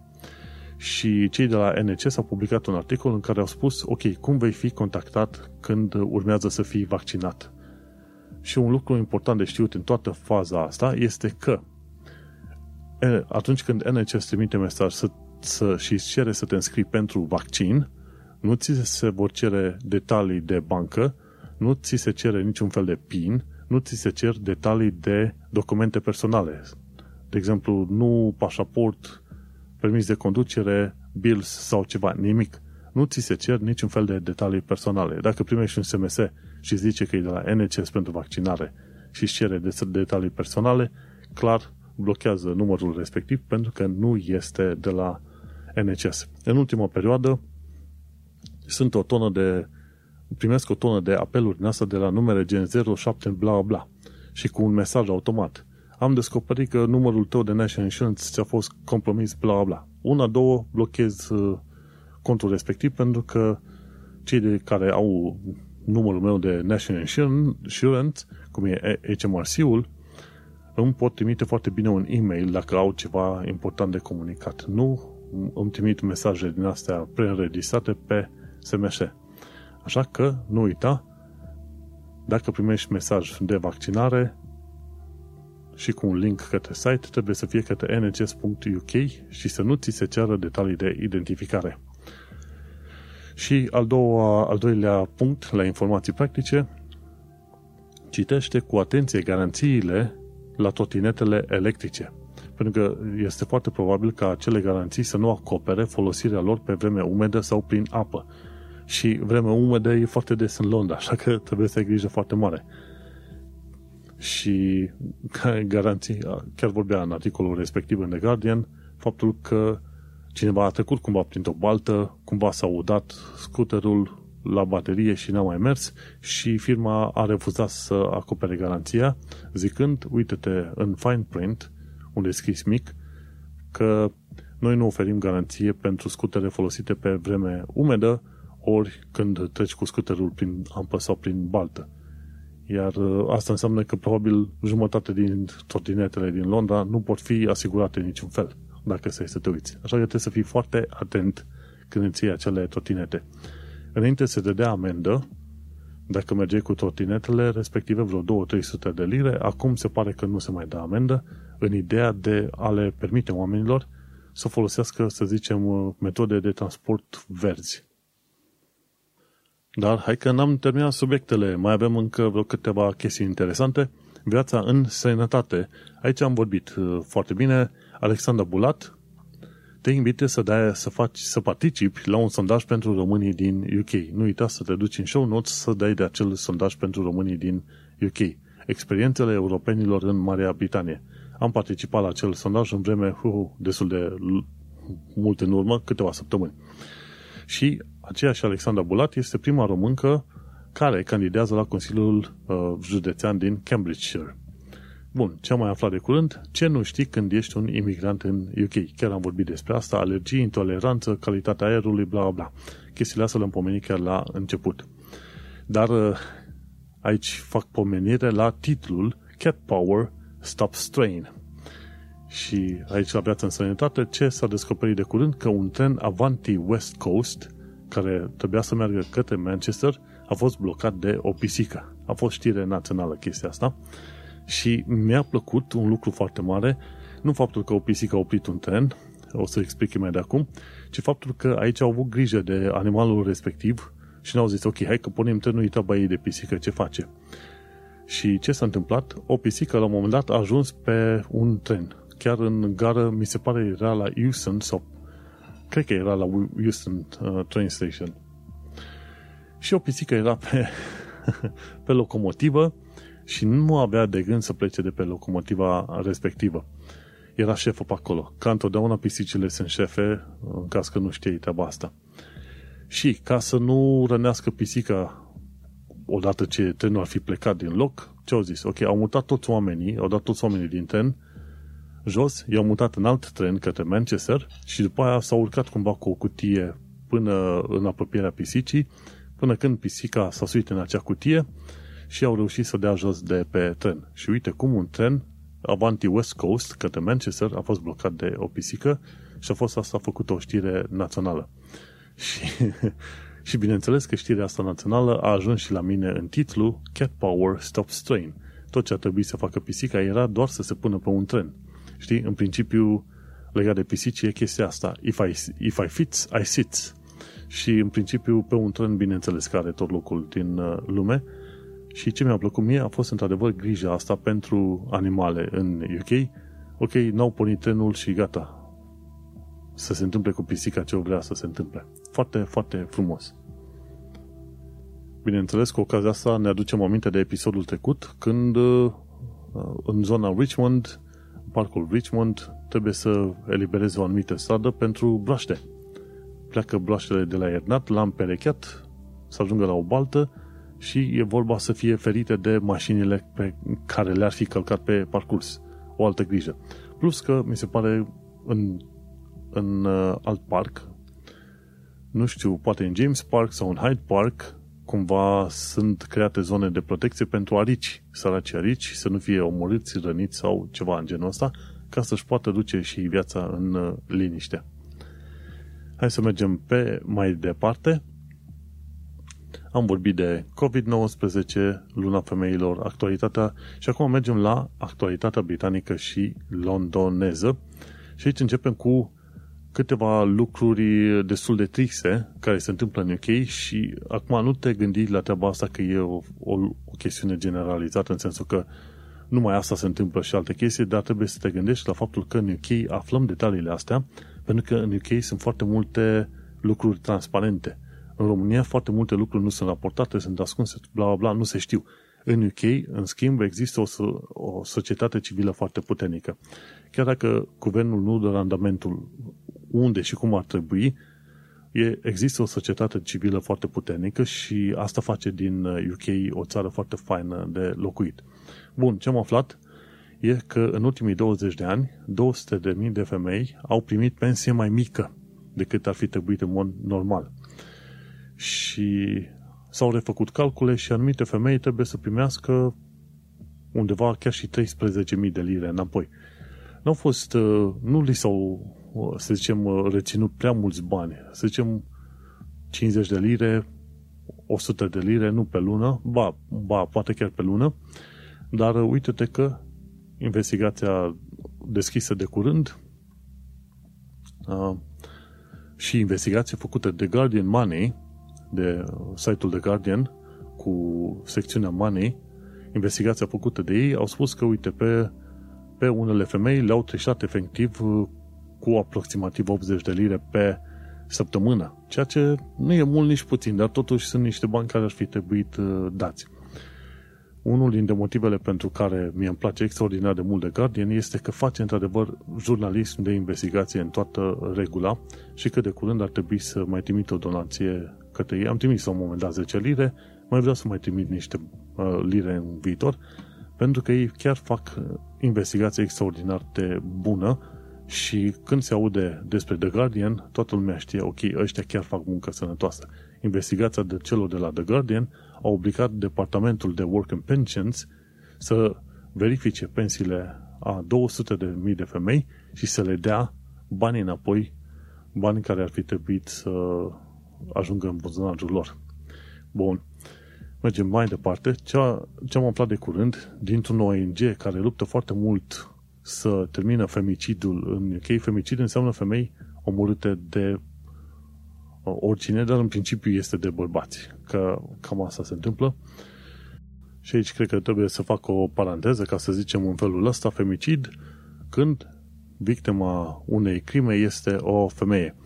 Și cei de la NHS au publicat un articol în care au spus, ok, cum vei fi contactat când urmează să fii vaccinat? Și un lucru important de știut în toată faza asta este că atunci când NHS trimite mesaj să, să, și îți cere să te înscrii pentru vaccin, nu ți se vor cere detalii de bancă, nu ți se cere niciun fel de PIN, nu ți se cer detalii de documente personale. De exemplu, nu pașaport, permis de conducere, bills sau ceva, nimic. Nu ți se cer niciun fel de detalii personale. Dacă primești un SMS și zice că e de la NHS pentru vaccinare și își cere detalii personale, clar blochează numărul respectiv pentru că nu este de la NHS. În ultima perioadă sunt o tonă de primesc o tonă de apeluri din asta de la numere gen 07 bla bla și cu un mesaj automat. Am descoperit că numărul tău de National Insurance ți-a fost compromis bla bla. Una, două, blochez uh, contul respectiv pentru că cei de care au numărul meu de National Insurance, cum e HMRC-ul, îmi pot trimite foarte bine un e-mail dacă au ceva important de comunicat. Nu îmi trimit mesaje din astea preînregistrate pe SMS. Așa că nu uita, dacă primești mesaj de vaccinare și cu un link către site, trebuie să fie către nhs.uk și să nu ți se ceară detalii de identificare. Și al, doua, al doilea punct la informații practice, citește cu atenție garanțiile la trotinetele electrice. Pentru că este foarte probabil ca acele garanții să nu acopere folosirea lor pe vreme umedă sau prin apă și vremea umedă e foarte des în Londra, așa că trebuie să ai grijă foarte mare. Și <laughs> garanții, chiar vorbea în articolul respectiv în The Guardian, faptul că cineva a trecut cumva printr-o baltă, cumva s-a udat scooterul la baterie și n-a mai mers și firma a refuzat să acopere garanția, zicând, uite-te în fine print, unde e scris mic, că noi nu oferim garanție pentru scutere folosite pe vreme umedă, ori când treci cu scuterul prin apă sau prin baltă. Iar uh, asta înseamnă că probabil jumătate din trotinetele din Londra nu pot fi asigurate în niciun fel, dacă să să te uiți. Așa că trebuie să fii foarte atent când îți iei acele trotinete. Înainte să te dea amendă, dacă mergeai cu trotinetele respective vreo 2-300 de lire, acum se pare că nu se mai dă amendă în ideea de a le permite oamenilor să folosească, să zicem, uh, metode de transport verzi. Dar hai că n-am terminat subiectele, mai avem încă vreo câteva chestii interesante. Viața în sănătate. Aici am vorbit uh, foarte bine. Alexandra Bulat te invite să, dai, să, faci, să participi la un sondaj pentru românii din UK. Nu uita să te duci în show notes să dai de acel sondaj pentru românii din UK. Experiențele europenilor în Marea Britanie. Am participat la acel sondaj în vreme uh, destul de mult în urmă, câteva săptămâni. Și aceeași Alexandra Bulat este prima româncă care candidează la Consiliul uh, Județean din Cambridgeshire. Bun, ce am mai aflat de curând? Ce nu știi când ești un imigrant în UK? Chiar am vorbit despre asta, alergii, intoleranță, calitatea aerului, bla bla. Chestiile astea le-am pomenit chiar la început. Dar uh, aici fac pomenire la titlul Cat Power Stop Strain. Și aici la viața în sănătate, ce s-a descoperit de curând? Că un tren Avanti West Coast care trebuia să meargă către Manchester a fost blocat de o pisică. A fost știre națională chestia asta și mi-a plăcut un lucru foarte mare, nu faptul că o pisică a oprit un tren, o să explic mai de acum, ci faptul că aici au avut grijă de animalul respectiv și n-au zis, ok, hai că punem trenul, e treaba ei de pisică, ce face? Și ce s-a întâmplat? O pisică la un moment dat a ajuns pe un tren. Chiar în gară, mi se pare, era la Houston sau cred că era la Houston uh, train station. Și o pisică era pe, <laughs> pe locomotivă și nu avea de gând să plece de pe locomotiva respectivă. Era șeful pe acolo. Ca întotdeauna pisicile sunt șefe, în caz că nu știi treaba asta. Și ca să nu rănească pisica odată ce trenul ar fi plecat din loc, ce au zis? Ok, au mutat toți oamenii, au dat toți oamenii din tren jos, i-au mutat în alt tren către Manchester și după aia s-au urcat cumva cu o cutie până în apropierea pisicii, până când pisica s-a suit în acea cutie și au reușit să dea jos de pe tren. Și uite cum un tren Avanti West Coast către Manchester a fost blocat de o pisică și a fost asta făcută o știre națională. <laughs> Și, și bineînțeles că știrea asta națională a ajuns și la mine în titlu Cat Power Stop Strain. Tot ce a trebuit să facă pisica era doar să se pună pe un tren. Știi? În principiu, legat de pisici e chestia asta. If I, if I fits, I sit. Și în principiu pe un tren, bineînțeles, care are tot locul din uh, lume. Și ce mi-a plăcut mie a fost într-adevăr grija asta pentru animale în UK. Ok, n-au pornit trenul și gata. Să se întâmple cu pisica ce vrea să se întâmple. Foarte, foarte frumos. Bineînțeles, cu ocazia asta ne aducem aminte de episodul trecut, când uh, în zona Richmond, parcul Richmond, trebuie să elibereze o anumită stradă pentru braște. Pleacă braștele de la iernat, l-am perecheat, să ajungă la o baltă și e vorba să fie ferite de mașinile pe care le-ar fi călcat pe parcurs. O altă grijă. Plus că, mi se pare, în, în uh, alt parc, nu știu, poate în James Park sau în Hyde Park, cumva sunt create zone de protecție pentru arici, săraci arici, să nu fie omorâți, răniți sau ceva în genul ăsta, ca să-și poată duce și viața în uh, liniște. Hai să mergem pe mai departe. Am vorbit de COVID-19, luna femeilor, actualitatea și acum mergem la actualitatea britanică și londoneză. Și aici începem cu câteva lucruri destul de triste care se întâmplă în UK și acum nu te gândi la treaba asta că e o, o, o chestiune generalizată în sensul că numai asta se întâmplă și alte chestii, dar trebuie să te gândești la faptul că în UK aflăm detaliile astea, pentru că în UK sunt foarte multe lucruri transparente. În România foarte multe lucruri nu sunt raportate, sunt ascunse, bla bla bla, nu se știu. În UK, în schimb, există o, o societate civilă foarte puternică. Chiar dacă guvernul nu dă randamentul unde și cum ar trebui, e, există o societate civilă foarte puternică și asta face din UK uh, o țară foarte faină de locuit. Bun, ce am aflat e că în ultimii 20 de ani 200.000 de femei au primit pensie mai mică decât ar fi trebuit în mod normal. Și s-au refăcut calcule și anumite femei trebuie să primească undeva chiar și 13.000 de lire înapoi. Nu au fost, uh, nu li s-au să zicem, reținut prea mulți bani. Să zicem 50 de lire, 100 de lire, nu pe lună, ba, ba poate chiar pe lună, dar uite-te că investigația deschisă de curând uh, și investigația făcută de Guardian Money, de site-ul de Guardian, cu secțiunea Money, investigația făcută de ei, au spus că, uite, pe, pe unele femei le-au trișat efectiv cu aproximativ 80 de lire pe săptămână, ceea ce nu e mult nici puțin, dar totuși sunt niște bani care ar fi trebuit uh, dați. Unul dintre motivele pentru care mi îmi place extraordinar de mult de Guardian este că face într-adevăr jurnalism de investigație în toată regula și că de curând ar trebui să mai trimit o donație către ei. Am trimis la un moment dat 10 lire, mai vreau să mai trimit niște uh, lire în viitor, pentru că ei chiar fac uh, investigație extraordinar de bună și când se aude despre The Guardian, toată lumea știe, ok, ăștia chiar fac muncă sănătoasă. Investigația de celor de la The Guardian a obligat Departamentul de Work and Pensions să verifice pensiile a 200 de mii de femei și să le dea bani înapoi, bani care ar fi trebuit să ajungă în buzunarul lor. Bun. Mergem mai departe. Ce, ce am aflat de curând dintr-un ONG care luptă foarte mult să termină femicidul în UK. Femicid înseamnă femei omorâte de oricine, dar în principiu este de bărbați. Că cam asta se întâmplă. Și aici cred că trebuie să fac o paranteză ca să zicem în felul ăsta, femicid, când victima unei crime este o femeie.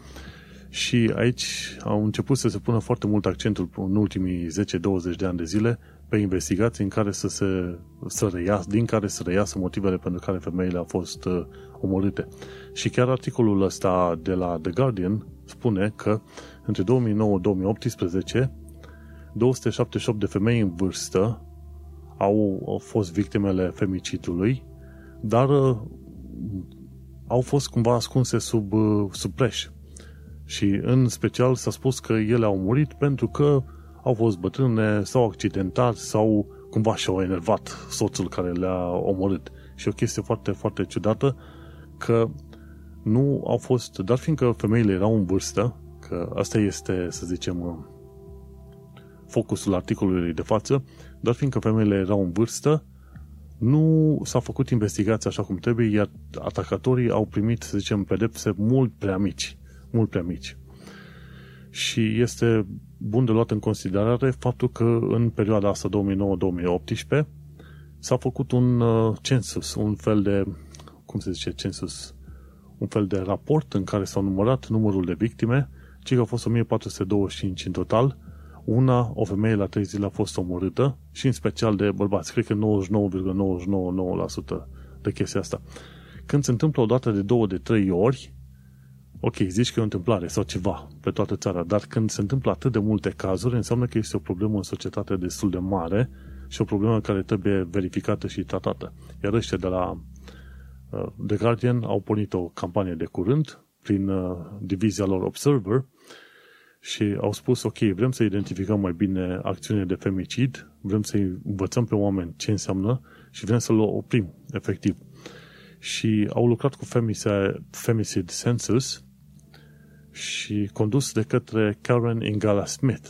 Și aici au început să se pună foarte mult accentul în ultimii 10-20 de ani de zile pe investigații în care să se să reiasă, din care să reiasă motivele pentru care femeile au fost uh, omorâte. Și chiar articolul ăsta de la The Guardian spune că între 2009-2018 278 de femei în vârstă au, au fost victimele femicidului, dar uh, au fost cumva ascunse sub, uh, sub preș. Și în special s-a spus că ele au murit pentru că au fost bătrâne sau accidentat sau cumva și-au enervat soțul care le-a omorât. Și o chestie foarte, foarte ciudată că nu au fost, dar fiindcă femeile erau în vârstă, că asta este, să zicem, focusul articolului de față, dar fiindcă femeile erau în vârstă, nu s-a făcut investigația așa cum trebuie, iar atacatorii au primit, să zicem, pedepse mult prea mici. Mult prea mici. Și este bun de luat în considerare faptul că în perioada asta 2009-2018 s-a făcut un uh, census, un fel de, cum se zice, census, un fel de raport în care s-au numărat numărul de victime, ci că au fost 1425 în total, una, o femeie la 3 zile a fost omorâtă și în special de bărbați. Cred că 99,999% de chestia asta. Când se întâmplă o dată de două, de trei ori, ok, zici că e o întâmplare sau ceva pe toată țara, dar când se întâmplă atât de multe cazuri, înseamnă că este o problemă în societate destul de mare și o problemă care trebuie verificată și tratată. Iar ăștia de la uh, The Guardian au pornit o campanie de curând prin uh, divizia lor Observer și au spus, ok, vrem să identificăm mai bine acțiunile de femicid, vrem să învățăm pe oameni ce înseamnă și vrem să-l oprim, efectiv. Și au lucrat cu Femicid Census și condus de către Karen Ingala Smith.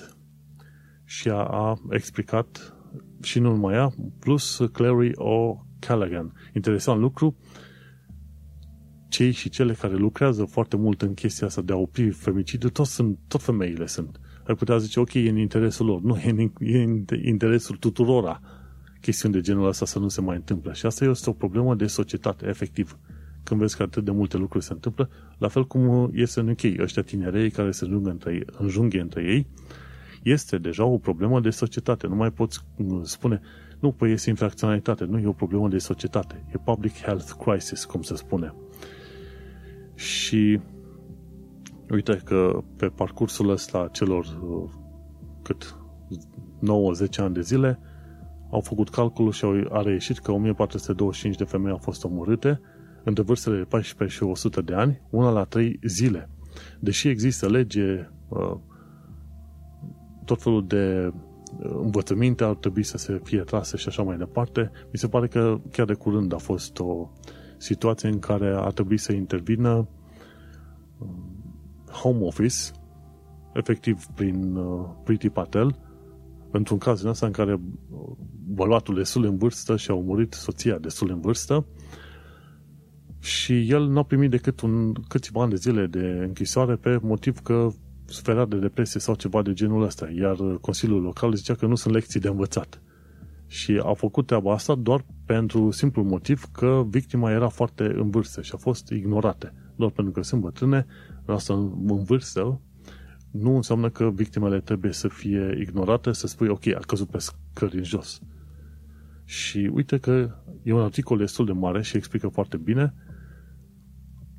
Și a, a explicat și nu numai ea, plus Clary O'Callaghan. Interesant lucru, cei și cele care lucrează foarte mult în chestia asta de a opri femicidul, tot, sunt, tot femeile sunt. Ai putea zice, ok, e în interesul lor. Nu, e în, e în interesul tuturora chestiuni de genul ăsta să nu se mai întâmple. Și asta este o problemă de societate, efectiv. Când vezi că atât de multe lucruri se întâmplă, la fel cum este în UK, ăștia tinerei care se înjungă între, înjunghe între ei, este deja o problemă de societate. Nu mai poți spune, nu, păi este infracționalitate, nu e o problemă de societate. E public health crisis, cum se spune. Și uite că pe parcursul ăsta celor uh, cât 9-10 ani de zile au făcut calculul și au, a reieșit că 1425 de femei au fost omorâte între vârstele de 14 și 100 de ani, una la 3 zile. Deși există lege, uh, tot felul de uh, învățăminte ar trebui să se fie trase și așa mai departe, mi se pare că chiar de curând a fost o situație în care a trebuit să intervină um, Home Office, efectiv prin uh, Priti Patel, într-un caz în asta în care bărbatul destul în vârstă și a murit soția destul în vârstă și el nu a primit decât un, câțiva ani de zile de închisoare pe motiv că suferea de depresie sau ceva de genul ăsta, iar Consiliul Local zicea că nu sunt lecții de învățat. Și a făcut treaba asta doar pentru simplu motiv că victima era foarte în vârstă și a fost ignorată. Doar pentru că sunt bătrâne, asta în vârstă, nu înseamnă că victimele trebuie să fie ignorate, să spui, ok, a căzut pe scări în jos. Și uite că e un articol destul de mare și explică foarte bine.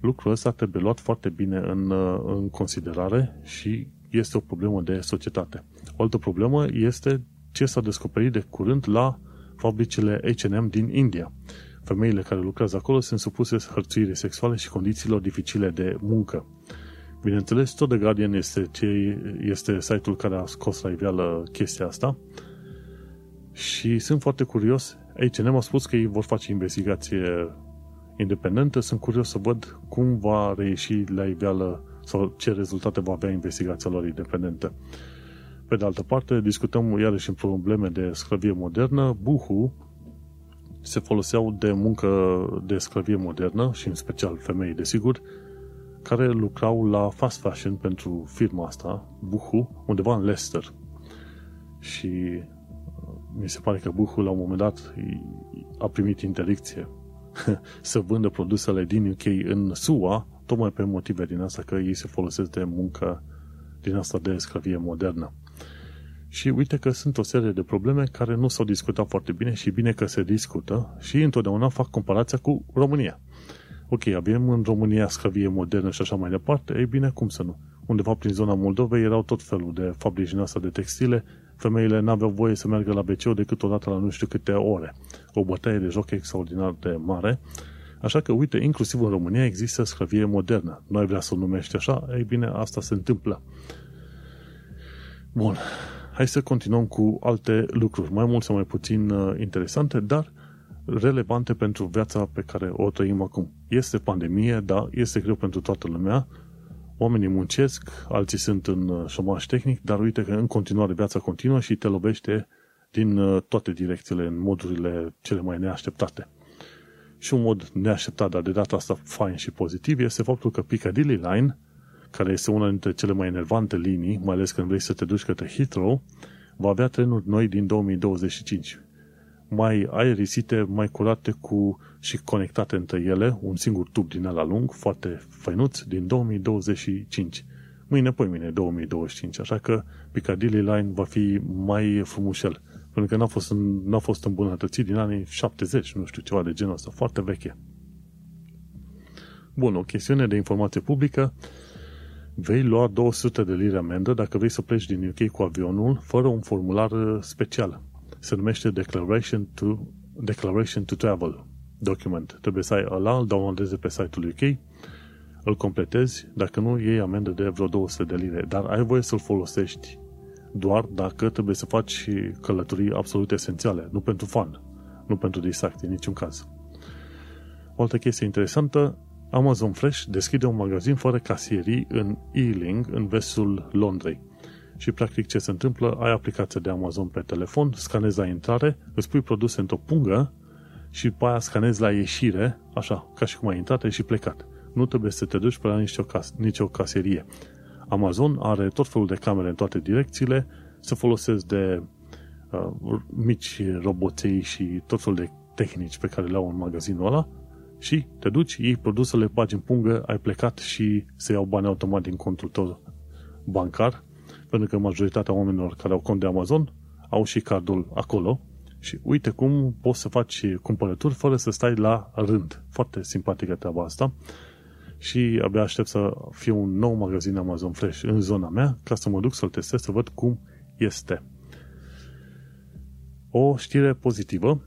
Lucrul ăsta trebuie luat foarte bine în, în considerare și este o problemă de societate. O altă problemă este ce s-a descoperit de curând la fabricile H&M din India. Femeile care lucrează acolo sunt supuse hărțuire sexuale și condițiilor dificile de muncă. Bineînțeles, tot The Guardian este, ce este site-ul care a scos la iveală chestia asta și sunt foarte curios. H&M a spus că ei vor face investigație independentă. Sunt curios să văd cum va reieși la iveală sau ce rezultate va avea investigația lor independentă. Pe de altă parte, discutăm iarăși în probleme de sclavie modernă. Buhu se foloseau de muncă de sclavie modernă și în special femei, desigur, care lucrau la fast fashion pentru firma asta, Buhu, undeva în Leicester. Și uh, mi se pare că Buhu la un moment dat a primit interdicție <laughs> să vândă produsele din UK în SUA, tocmai pe motive din asta că ei se folosesc de muncă din asta de sclavie modernă. Și uite că sunt o serie de probleme care nu s-au discutat foarte bine și bine că se discută și întotdeauna fac comparația cu România. Ok, avem în România sclavie modernă și așa mai departe, ei bine, cum să nu? Undeva prin zona Moldovei erau tot felul de fabrici din asta de textile, femeile n-aveau voie să meargă la BCO decât o dată la nu știu câte ore. O bătaie de joc extraordinar de mare, Așa că, uite, inclusiv în România există sclavie modernă. Noi vrea să o numești așa, ei bine, asta se întâmplă. Bun, hai să continuăm cu alte lucruri, mai mult sau mai puțin uh, interesante, dar relevante pentru viața pe care o trăim acum. Este pandemie, da, este greu pentru toată lumea, oamenii muncesc, alții sunt în uh, șomaș tehnic, dar uite că în continuare viața continuă și te lovește din uh, toate direcțiile, în modurile cele mai neașteptate. Și un mod neașteptat, dar de data asta fain și pozitiv, este faptul că Piccadilly Line, care este una dintre cele mai enervante linii, mai ales când vrei să te duci către Heathrow, va avea trenuri noi din 2025. Mai aerisite, mai curate cu și conectate între ele, un singur tub din ala lung, foarte făinuț, din 2025. Mâine, poi mine, 2025, așa că Piccadilly Line va fi mai frumușel pentru că n-a fost, n-a fost îmbunătățit din anii 70, nu știu, ceva de genul ăsta, foarte veche. Bun, o chestiune de informație publică, vei lua 200 de lire amendă dacă vrei să pleci din UK cu avionul fără un formular uh, special. Se numește Declaration to, Declaration to Travel document. Trebuie să ai ăla, îl downloadezi pe site-ul UK, îl completezi, dacă nu, iei amendă de vreo 200 de lire, dar ai voie să-l folosești doar dacă trebuie să faci călătorii absolut esențiale, nu pentru fan, nu pentru distracție, în niciun caz. O altă chestie interesantă, Amazon Fresh deschide un magazin fără casierii în Ealing, în vestul Londrei. Și practic ce se întâmplă, ai aplicația de Amazon pe telefon, scanezi la intrare, îți pui produse într-o pungă și după aia scanezi la ieșire, așa, ca și cum ai intrat și plecat. Nu trebuie să te duci pe la nicio, cas- nicio caserie. Amazon are tot felul de camere în toate direcțiile, se folosesc de uh, mici roboței și tot felul de tehnici pe care le au în magazinul ăla și te duci, iei produsele, bagi în pungă, ai plecat și se iau bani automat din contul tău bancar, pentru că majoritatea oamenilor care au cont de Amazon au și cardul acolo și uite cum poți să faci cumpărături fără să stai la rând. Foarte simpatică treaba asta și abia aștept să fie un nou magazin Amazon Fresh în zona mea ca să mă duc să-l testez să văd cum este. O știre pozitivă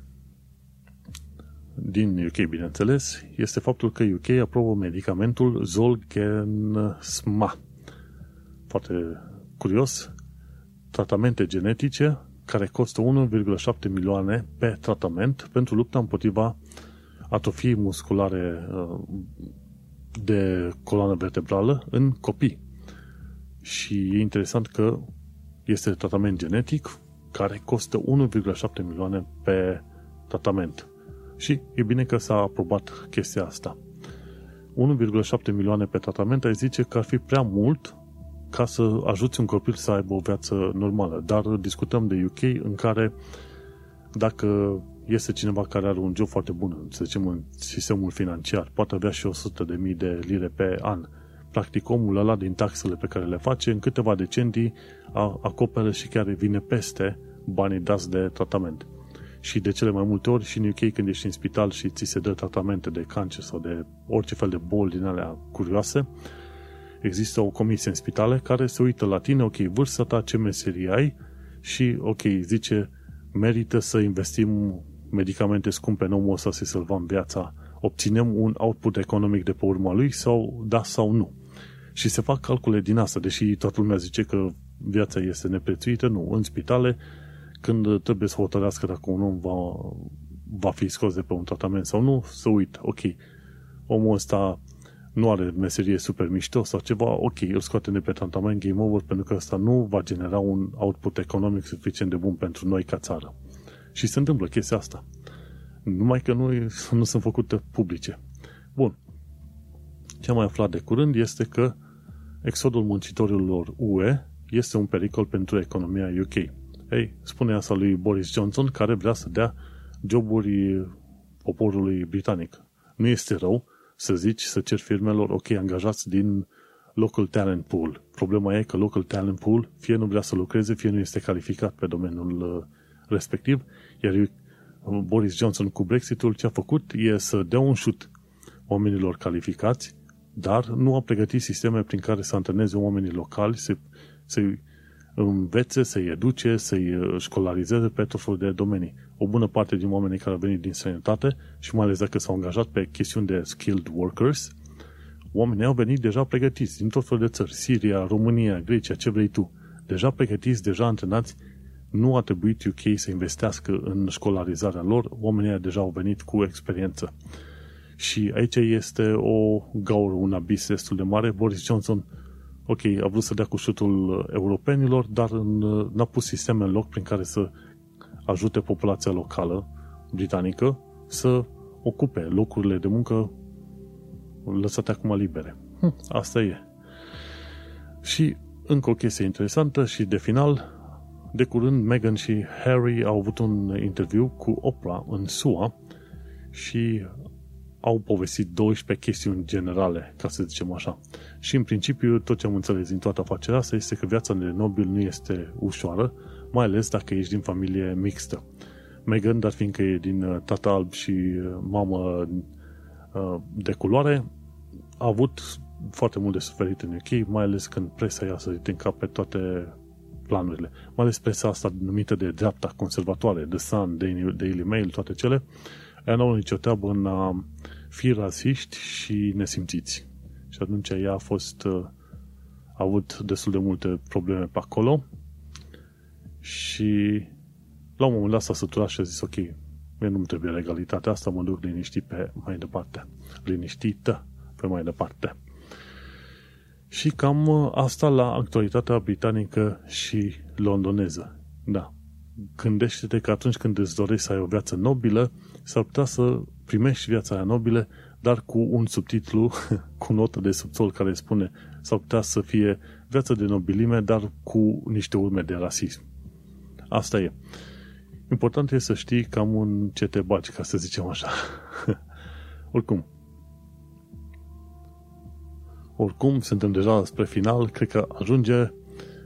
din UK, bineînțeles, este faptul că UK aprobă medicamentul Zolgensma. Foarte curios, tratamente genetice care costă 1,7 milioane pe tratament pentru lupta împotriva atrofiei musculare uh, de coloană vertebrală în copii. Și e interesant că este tratament genetic care costă 1,7 milioane pe tratament. Și e bine că s-a aprobat chestia asta. 1,7 milioane pe tratament, ai zice că ar fi prea mult ca să ajuți un copil să aibă o viață normală. Dar discutăm de UK în care dacă este cineva care are un job foarte bun, să zicem, în sistemul financiar, poate avea și 100 de mii de lire pe an. Practic, omul ăla din taxele pe care le face, în câteva decenii acoperă și chiar vine peste banii dați de tratament. Și de cele mai multe ori și în UK când ești în spital și ți se dă tratamente de cancer sau de orice fel de boli din alea curioase, există o comisie în spitale care se uită la tine, ok, vârsta ta, ce meserie ai și, ok, zice, merită să investim medicamente scumpe în omul ăsta să-i salvăm viața, obținem un output economic de pe urma lui sau da sau nu. Și se fac calcule din asta, deși toată lumea zice că viața este neprețuită, nu. În spitale, când trebuie să hotărească dacă un om va, va fi scos de pe un tratament sau nu, să uită. Ok, omul ăsta nu are meserie super mișto sau ceva, ok, îl scoatem de pe tratament game over pentru că asta nu va genera un output economic suficient de bun pentru noi ca țară. Și se întâmplă chestia asta. Numai că nu, <laughs> nu sunt făcute publice. Bun. Ce am mai aflat de curând este că exodul muncitorilor UE este un pericol pentru economia UK. Ei, spune asta lui Boris Johnson, care vrea să dea joburi poporului britanic. Nu este rău să zici, să cer firmelor, ok, angajați din local talent pool. Problema e că local talent pool fie nu vrea să lucreze, fie nu este calificat pe domeniul uh, respectiv, iar uh, Boris Johnson cu Brexitul ce a făcut e să dea un șut oamenilor calificați, dar nu a pregătit sisteme prin care să antreneze oamenii locali, să, să-i învețe, să-i educe, să-i uh, școlarizeze pe tot felul de domenii. O bună parte din oamenii care au venit din sănătate și mai ales dacă s-au angajat pe chestiuni de skilled workers, oamenii au venit deja pregătiți din tot felul de țări, Siria, România, Grecia, ce vrei tu. Deja pregătiți, deja antrenați, nu a trebuit UK să investească în școlarizarea lor, oamenii deja au venit cu experiență. Și aici este o gaură, un abis destul de mare. Boris Johnson ok, a vrut să dea cu șutul europenilor, dar n-a pus sisteme în loc prin care să ajute populația locală britanică să ocupe locurile de muncă lăsate acum libere. Hm, asta e. Și încă o chestie interesantă și de final, de curând Meghan și Harry au avut un interviu cu Oprah în SUA și au povestit 12 chestiuni generale, ca să zicem așa. Și în principiu, tot ce am înțeles din toată afacerea asta este că viața de nobil nu este ușoară, mai ales dacă ești din familie mixtă. Meghan, dar fiindcă e din uh, tată alb și uh, mamă uh, de culoare, a avut foarte mult de suferit în UK, mai ales când presa i-a sărit în cap pe toate planurile. Mai ales presa asta numită de dreapta conservatoare, The Sun, Daily Mail, toate cele, ea nu au nicio treabă în a fi rasiști și nesimțiți. Și atunci ea a fost a avut destul de multe probleme pe acolo și la un moment dat s-a săturat și a zis, ok, mie nu-mi trebuie legalitatea asta, mă duc liniștit pe mai departe. Liniștită pe mai departe. Și cam asta la actualitatea britanică și londoneză. Da. Gândește-te că atunci când îți dorești să ai o viață nobilă, s-ar putea să primești viața aia nobilă, dar cu un subtitlu, <laughs> cu notă de subsol care spune s-ar putea să fie viață de nobilime, dar cu niște urme de rasism. Asta e. Important e să știi cam un ce te baci, ca să zicem așa. <laughs> Oricum. Oricum, suntem deja spre final, cred că ajunge.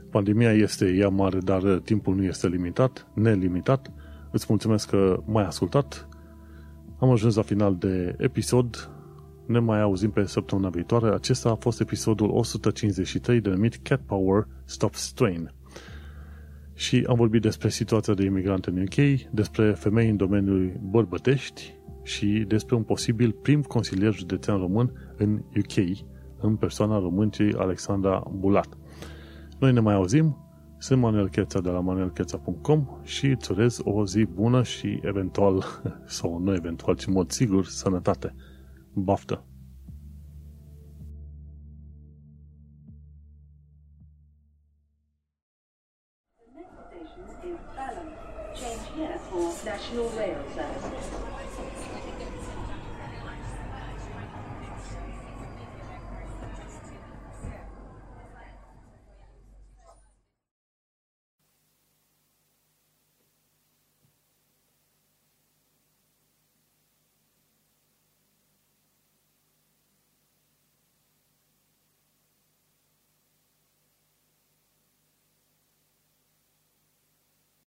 Pandemia este ea mare, dar timpul nu este limitat, nelimitat. Îți mulțumesc că m-ai ascultat. Am ajuns la final de episod. Ne mai auzim pe săptămâna viitoare. Acesta a fost episodul 153 denumit Cat Power Stop Strain și am vorbit despre situația de imigrant în UK, despre femei în domeniul bărbătești și despre un posibil prim consilier județean român în UK, în persoana româncii Alexandra Bulat. Noi ne mai auzim, sunt Manuel Cheța de la manuelcheța.com și îți urez o zi bună și eventual, <laughs> sau nu eventual, ci în mod sigur, sănătate. Baftă! Station is Balham. Change here for National Rail Service.